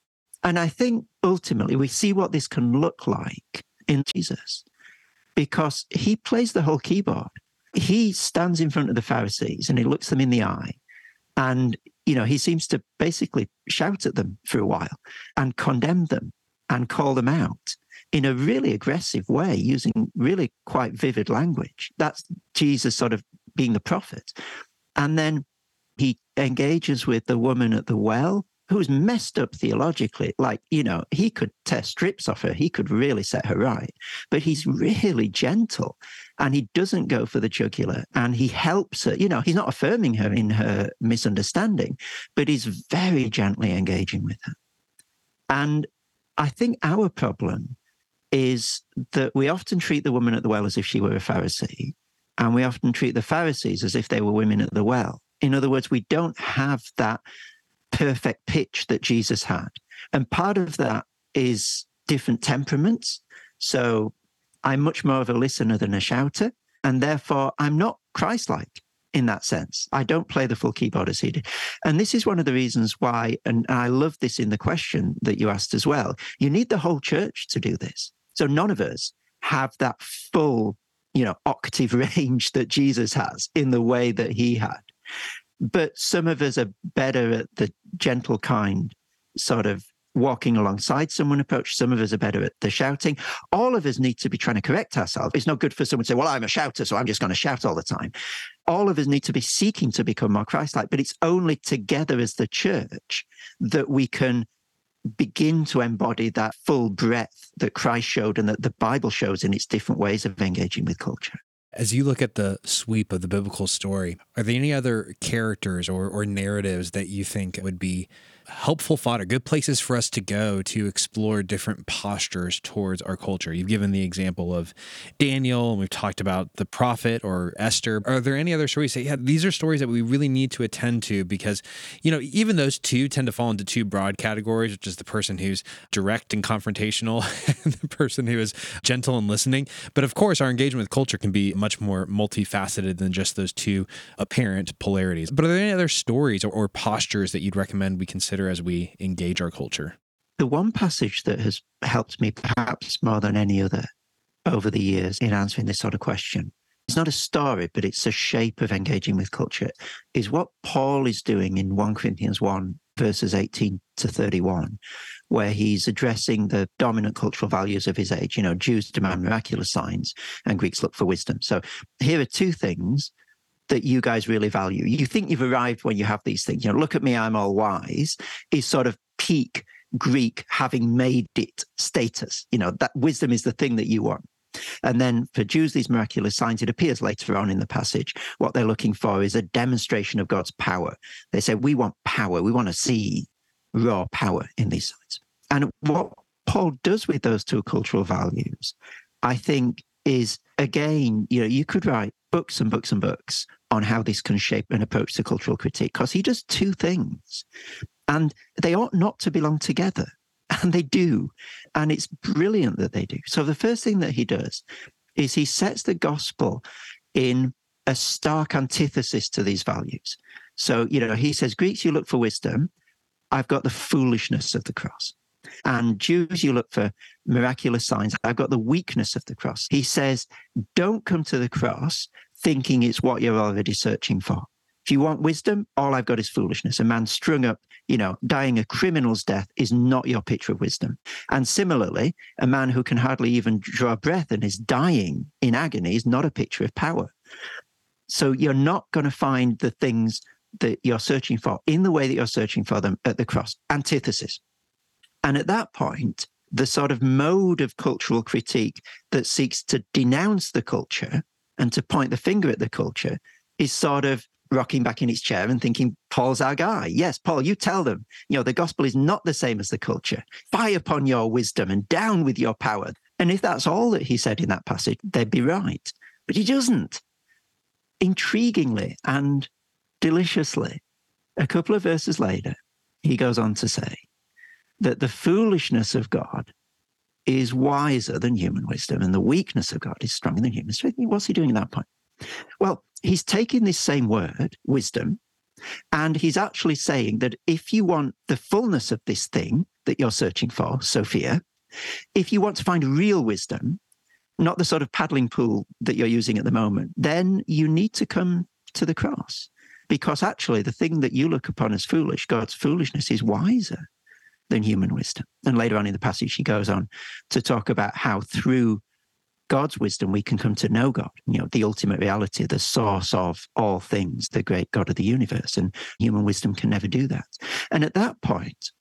And I think ultimately we see what this can look like in Jesus because he plays the whole keyboard. He stands in front of the Pharisees and he looks them in the eye and you know, he seems to basically shout at them for a while and condemn them and call them out in a really aggressive way, using really quite vivid language. That's Jesus sort of being the prophet. And then he engages with the woman at the well who's messed up theologically. Like, you know, he could tear strips off her, he could really set her right, but he's really gentle and he doesn't go for the jugular and he helps her. You know, he's not affirming her in her misunderstanding, but he's very gently engaging with her. And I think our problem is that we often treat the woman at the well as if she were a Pharisee, and we often treat the Pharisees as if they were women at the well. In other words, we don't have that perfect pitch that Jesus had. And part of that is different temperaments. So I'm much more of a listener than a shouter. And therefore, I'm not Christ like in that sense. I don't play the full keyboard as he did. And this is one of the reasons why, and I love this in the question that you asked as well. You need the whole church to do this. So none of us have that full, you know, octave range that Jesus has in the way that he had but some of us are better at the gentle kind sort of walking alongside someone approach. Some of us are better at the shouting. All of us need to be trying to correct ourselves. It's not good for someone to say, Well, I'm a shouter, so I'm just going to shout all the time. All of us need to be seeking to become more Christ like, but it's only together as the church that we can begin to embody that full breadth that Christ showed and that the Bible shows in its different ways of engaging with culture. As you look at the sweep of the biblical story, are there any other characters or, or narratives that you think would be helpful fodder, good places for us to go to explore different postures towards our culture. You've given the example of Daniel, and we've talked about the prophet or Esther. Are there any other stories that, yeah, these are stories that we really need to attend to because, you know, even those two tend to fall into two broad categories, which is the person who's direct and confrontational and the person who is gentle and listening. But of course, our engagement with culture can be much more multifaceted than just those two apparent polarities. But are there any other stories or, or postures that you'd recommend we consider? Consider as we engage our culture? The one passage that has helped me perhaps more than any other over the years in answering this sort of question it's not a story, but it's a shape of engaging with culture, is what Paul is doing in 1 Corinthians 1, verses 18 to 31, where he's addressing the dominant cultural values of his age. You know, Jews demand miraculous signs and Greeks look for wisdom. So here are two things that you guys really value. You think you've arrived when you have these things. You know, look at me, I'm all wise, is sort of peak Greek having made it status. You know, that wisdom is the thing that you want. And then for Jews, these miraculous signs, it appears later on in the passage, what they're looking for is a demonstration of God's power. They say, We want power. We want to see raw power in these signs. And what Paul does with those two cultural values, I think, is again, you know, you could write books and books and books on how this can shape an approach to cultural critique because he does two things and they ought not to belong together and they do and it's brilliant that they do. So the first thing that he does is he sets the gospel in a stark antithesis to these values. So you know he says greeks you look for wisdom. I've got the foolishness of the cross and Jews, you look for miraculous signs. I've got the weakness of the cross. He says, don't come to the cross thinking it's what you're already searching for. If you want wisdom, all I've got is foolishness. A man strung up, you know, dying a criminal's death is not your picture of wisdom. And similarly, a man who can hardly even draw breath and is dying in agony is not a picture of power. So you're not going to find the things that you're searching for in the way that you're searching for them at the cross. Antithesis. And at that point, the sort of mode of cultural critique that seeks to denounce the culture and to point the finger at the culture is sort of rocking back in its chair and thinking, Paul's our guy. Yes, Paul, you tell them, you know, the gospel is not the same as the culture. Fie upon your wisdom and down with your power. And if that's all that he said in that passage, they'd be right. But he doesn't. Intriguingly and deliciously, a couple of verses later, he goes on to say, that the foolishness of God is wiser than human wisdom and the weakness of God is stronger than human strength. What's he doing at that point? Well, he's taking this same word, wisdom, and he's actually saying that if you want the fullness of this thing that you're searching for, Sophia, if you want to find real wisdom, not the sort of paddling pool that you're using at the moment, then you need to come to the cross. Because actually, the thing that you look upon as foolish, God's foolishness, is wiser than human wisdom. And later on in the passage, he goes on to talk about how through God's wisdom we can come to know God, you know, the ultimate reality, the source of all things, the great God of the universe. And human wisdom can never do that. And at that point,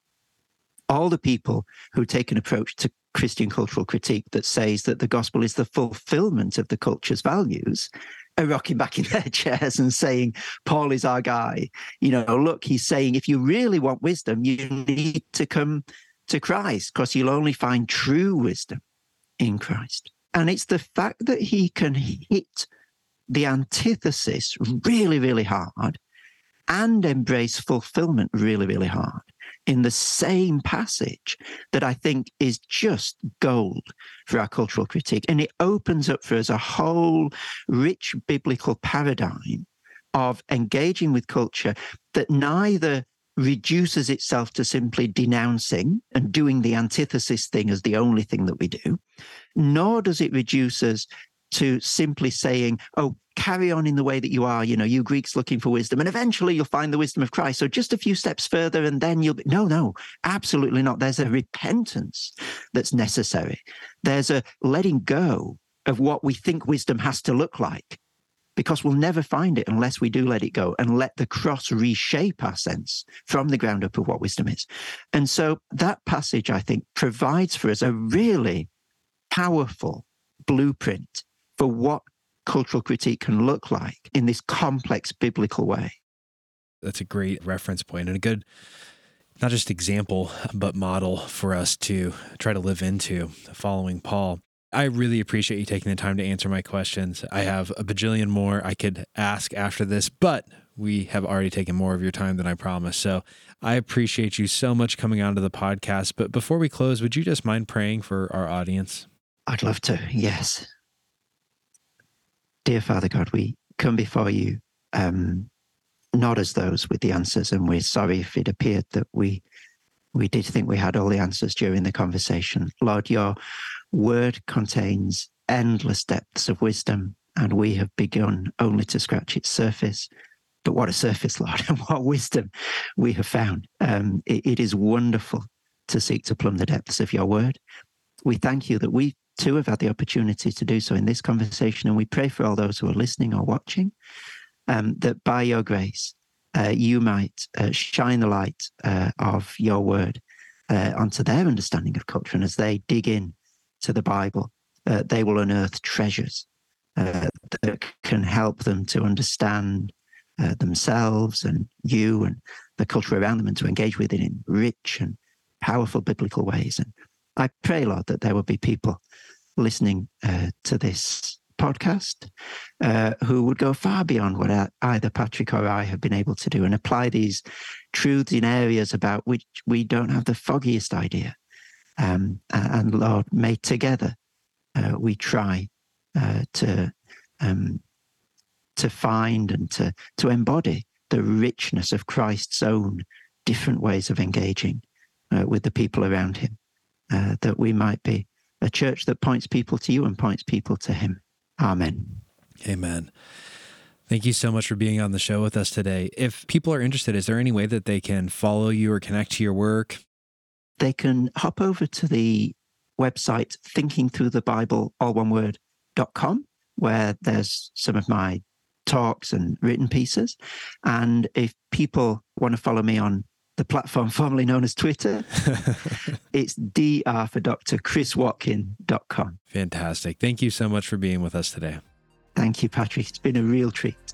all the people who take an approach to Christian cultural critique that says that the gospel is the fulfillment of the culture's values rocking back in their chairs and saying, Paul is our guy. You know, look, he's saying if you really want wisdom, you need to come to Christ because you'll only find true wisdom in Christ. And it's the fact that he can hit the antithesis really, really hard and embrace fulfillment really, really hard in the same passage that I think is just gold for our cultural critique. And it opens up for us a whole rich biblical paradigm of engaging with culture that neither reduces itself to simply denouncing and doing the antithesis thing as the only thing that we do, nor does it reduce us to simply saying, oh, carry on in the way that you are. You know, you Greeks looking for wisdom, and eventually you'll find the wisdom of Christ. So just a few steps further, and then you'll be. No, no, absolutely not. There's a repentance that's necessary. There's a letting go of what we think wisdom has to look like, because we'll never find it unless we do let it go and let the cross reshape our sense from the ground up of what wisdom is. And so that passage, I think, provides for us a really powerful blueprint for what cultural critique can look like in this complex biblical way. That's a great reference point and a good, not just example, but model for us to try to live into following Paul. I really appreciate you taking the time to answer my questions. I have a bajillion more I could ask after this, but we have already taken more of your time than I promised. So I appreciate you so much coming onto the podcast. But before we close, would you just mind praying for our audience? I'd love to, yes. Dear Father God, we come before you um, not as those with the answers, and we're sorry if it appeared that we we did think we had all the answers during the conversation. Lord, your word contains endless depths of wisdom, and we have begun only to scratch its surface. But what a surface, Lord, and what wisdom we have found. Um, it, it is wonderful to seek to plumb the depths of your word. We thank you that we too have had the opportunity to do so in this conversation. And we pray for all those who are listening or watching um, that by your grace, uh, you might uh, shine the light uh, of your word uh, onto their understanding of culture. And as they dig in to the Bible, uh, they will unearth treasures uh, that can help them to understand themselves and you and the culture around them and to engage with it in rich and powerful biblical ways. And I pray, Lord, that there will be people listening uh, to this podcast uh, who would go far beyond what either Patrick or I have been able to do and apply these truths in areas about which we don't have the foggiest idea. Um, and Lord, may together uh, we try uh, to um, to find and to to embody the richness of Christ's own different ways of engaging uh, with the people around him, uh, that we might be a church that points people to you and points people to Him. Amen. Amen. Thank you so much for being on the show with us today. If people are interested, is there any way that they can follow you or connect to your work? They can hop over to the website thinkingthroughthebible, all one word, dot com, where there's some of my talks and written pieces. And if people want to follow me on the platform formerly known as Twitter. it's dr for Dr. chriswatkin.com. Fantastic. Thank you so much for being with us today. Thank you, Patrick. It's been a real treat.